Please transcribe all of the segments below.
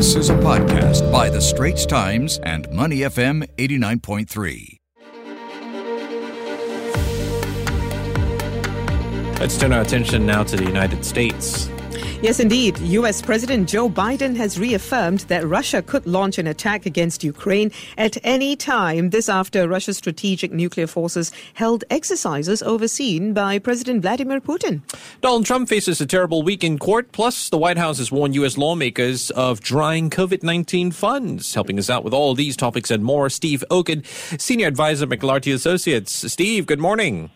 This is a podcast by The Straits Times and Money FM 89.3. Let's turn our attention now to the United States. Yes, indeed. US President Joe Biden has reaffirmed that Russia could launch an attack against Ukraine at any time. This after Russia's strategic nuclear forces held exercises overseen by President Vladimir Putin. Donald Trump faces a terrible week in court. Plus, the White House has warned U.S. lawmakers of drying COVID 19 funds. Helping us out with all these topics and more, Steve Okun, Senior Advisor, McLarty Associates. Steve, good morning.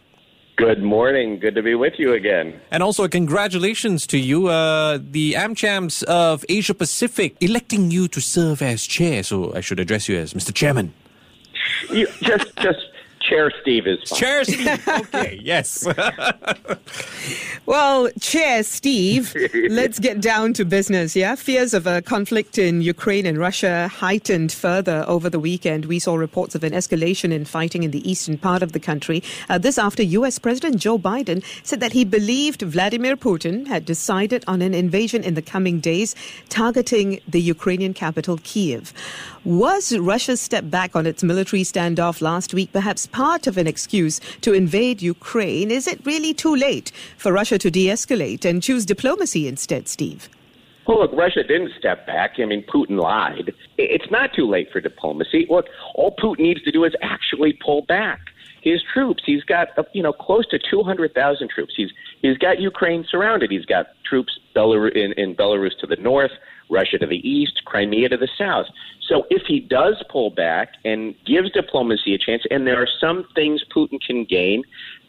Good morning. Good to be with you again. And also, congratulations to you, uh, the AmChams of Asia Pacific, electing you to serve as chair. So I should address you as Mr. Chairman. You, just, just Chair Steve is fine. Chair Steve. Okay, yes. well, Chair Steve, let's get down to business. Yeah, fears of a conflict in Ukraine and Russia heightened further over the weekend. We saw reports of an escalation in fighting in the eastern part of the country. Uh, this after U.S. President Joe Biden said that he believed Vladimir Putin had decided on an invasion in the coming days, targeting the Ukrainian capital, Kiev. Was Russia's step back on its military standoff last week perhaps part of an excuse to invade Ukraine? Is it really too late for Russia to de escalate and choose diplomacy instead, Steve? Well, look, Russia didn't step back. I mean, Putin lied. It's not too late for diplomacy. Look, all Putin needs to do is actually pull back his troops. He's got, uh, you know, close to 200,000 troops. He's he's got Ukraine surrounded. He's got troops in, in Belarus to the north, Russia to the east, Crimea to the south. So if he does pull back and gives diplomacy a chance, and there are some things Putin can gain,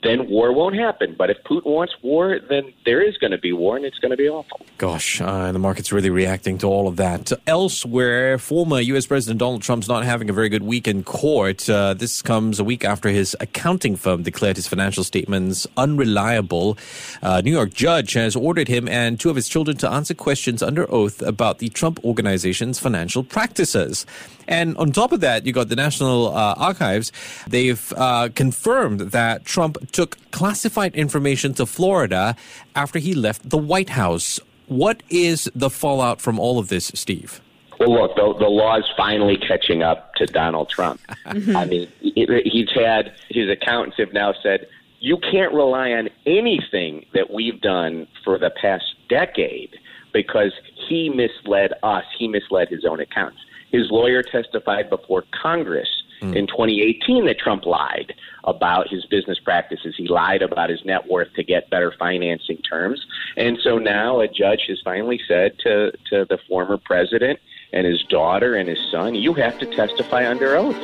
then war won't happen. But if Putin wants war, then there is going to be war, and it's going to be awful. Gosh, uh, the market's really reacting to all of that. Elsewhere, former U.S. President Donald Trump's not having a very good week in court. Uh, this comes a week after his accounting firm declared his financial statements unreliable. A New York judge has ordered him and two of his children to answer questions under oath about the Trump organization's financial practices. And on top of that, you got the National uh, Archives. They've uh, confirmed that Trump took classified information to Florida after he left the White House. What is the fallout from all of this, Steve? Well, look, the, the law is finally catching up to Donald Trump. I mean, he's had his accountants have now said you can't rely on anything that we've done for the past decade because he misled us. He misled his own accountants. His lawyer testified before Congress mm. in 2018 that Trump lied about his business practices. He lied about his net worth to get better financing terms. And so now a judge has finally said to, to the former president and his daughter and his son, you have to testify under oath.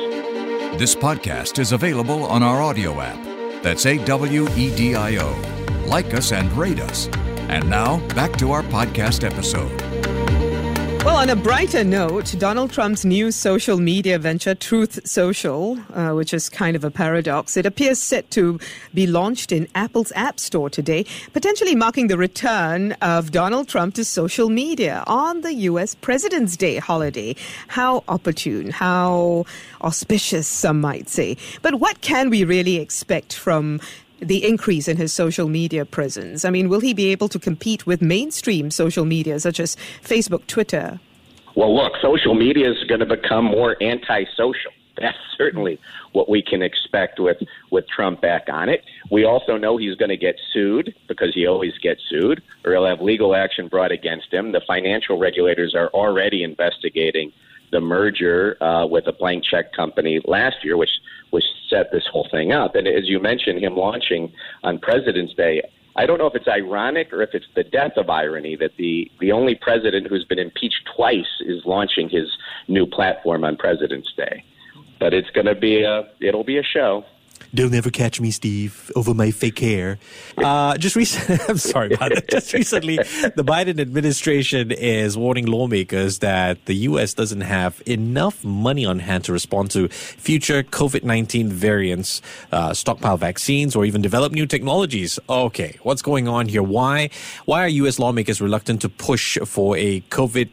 This podcast is available on our Awedio app. That's A W E D I O. Like us and rate us. And now, back to our podcast episode. On a brighter note, Donald Trump's new social media venture, Truth Social, uh, which is kind of a paradox, it appears set to be launched in Apple's App Store today, potentially marking the return of Donald Trump to social media on the U.S. President's Day holiday. How opportune, how auspicious, some might say. But what can we really expect from the increase in his social media presence? I mean, will he be able to compete with mainstream social media such as Facebook, Twitter? Well, look, social media is going to become more antisocial. That's certainly what we can expect with, with Trump back on it. We also know he's going to get sued because he always gets sued, or he'll have legal action brought against him. The financial regulators are already investigating the merger uh, with a blank check company last year, which which set this whole thing up. And as you mentioned, him launching on President's Day, I don't know if it's ironic or if it's the death of irony that the, the only president who's been impeached twice is launching his new platform on President's Day. But it's going to be a it'll be a show. They'll never catch me, Steve, over my fake hair. Uh, just recently, I'm sorry about that. Just recently, the Biden administration is warning lawmakers that the U.S. doesn't have enough money on hand to respond to future COVID-19 variants, uh, stockpile vaccines, or even develop new technologies. Okay, what's going on here? Why, why are U.S. lawmakers reluctant to push for a COVID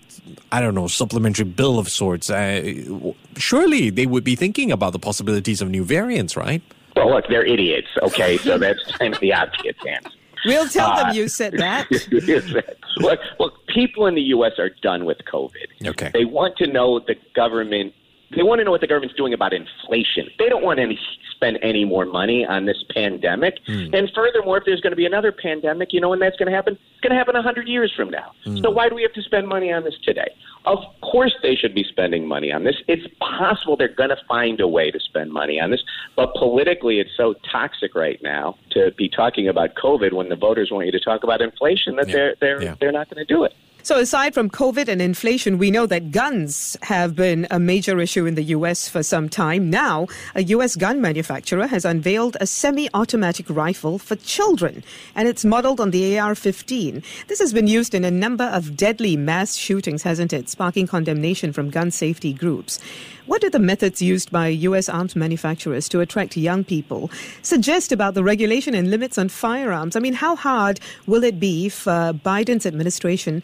I don't know, supplementary bill of sorts. Uh, surely they would be thinking about the possibilities of new variants, right? Well, look, they're idiots. Okay, so that's kind of the obvious answer. We'll tell them uh, you said that. look, look, people in the U.S. are done with COVID. Okay. They want to know the government. They want to know what the government's doing about inflation. They don't want any spend any more money on this pandemic. Mm. And furthermore, if there's going to be another pandemic, you know when that's going to happen? It's going to happen 100 years from now. Mm. So why do we have to spend money on this today? Of course they should be spending money on this. It's possible they're going to find a way to spend money on this, but politically it's so toxic right now to be talking about COVID when the voters want you to talk about inflation that yeah. they're they're yeah. they're not going to do it. So, aside from COVID and inflation, we know that guns have been a major issue in the U.S. for some time. Now, a U.S. gun manufacturer has unveiled a semi automatic rifle for children, and it's modeled on the AR 15. This has been used in a number of deadly mass shootings, hasn't it? Sparking condemnation from gun safety groups. What do the methods used by U.S. arms manufacturers to attract young people suggest about the regulation and limits on firearms? I mean, how hard will it be for Biden's administration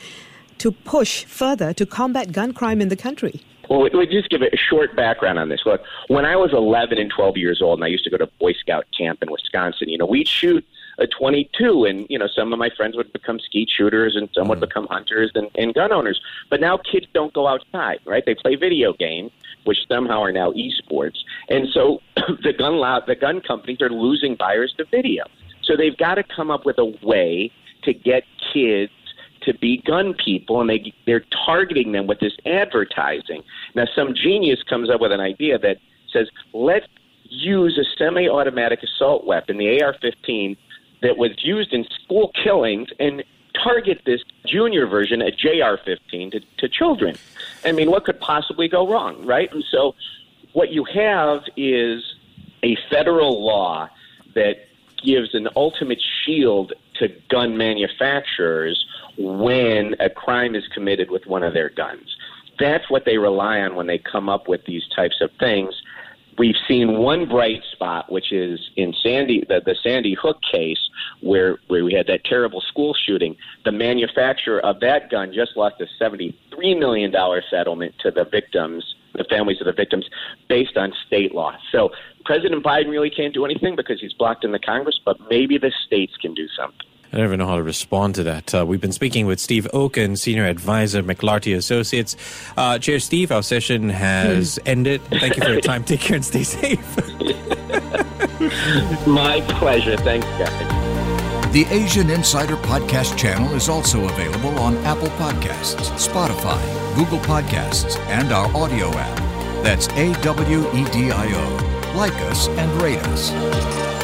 to push further to combat gun crime in the country? Well, we just give a short background on this. Look, when I was 11 and 12 years old, and I used to go to Boy Scout camp in Wisconsin, you know, we'd shoot a 22 and you know some of my friends would become skeet shooters and some would mm. become hunters and, and gun owners but now kids don't go outside right they play video games which somehow are now esports and so the gun lab the gun companies are losing buyers to video so they've got to come up with a way to get kids to be gun people and they they're targeting them with this advertising now some genius comes up with an idea that says let's use a semi-automatic assault weapon the AR-15 that was used in school killings and target this junior version, a JR 15, to, to children. I mean, what could possibly go wrong, right? And so what you have is a federal law that gives an ultimate shield to gun manufacturers when a crime is committed with one of their guns. That's what they rely on when they come up with these types of things. We've seen one bright spot, which is in Sandy, the, the Sandy Hook case, where where we had that terrible school shooting. The manufacturer of that gun just lost a seventy-three million dollar settlement to the victims, the families of the victims, based on state law. So President Biden really can't do anything because he's blocked in the Congress, but maybe the states can do something. I don't even know how to respond to that. Uh, we've been speaking with Steve Okun, Senior Advisor, McLarty Associates. Uh, Chair Steve, our session has hmm. ended. Thank you for your time. Take care and stay safe. My pleasure. Thanks, guys. The Asian Insider Podcast channel is also available on Apple Podcasts, Spotify, Google Podcasts, and our Awedio app. That's A W E D I O. Like us and rate us.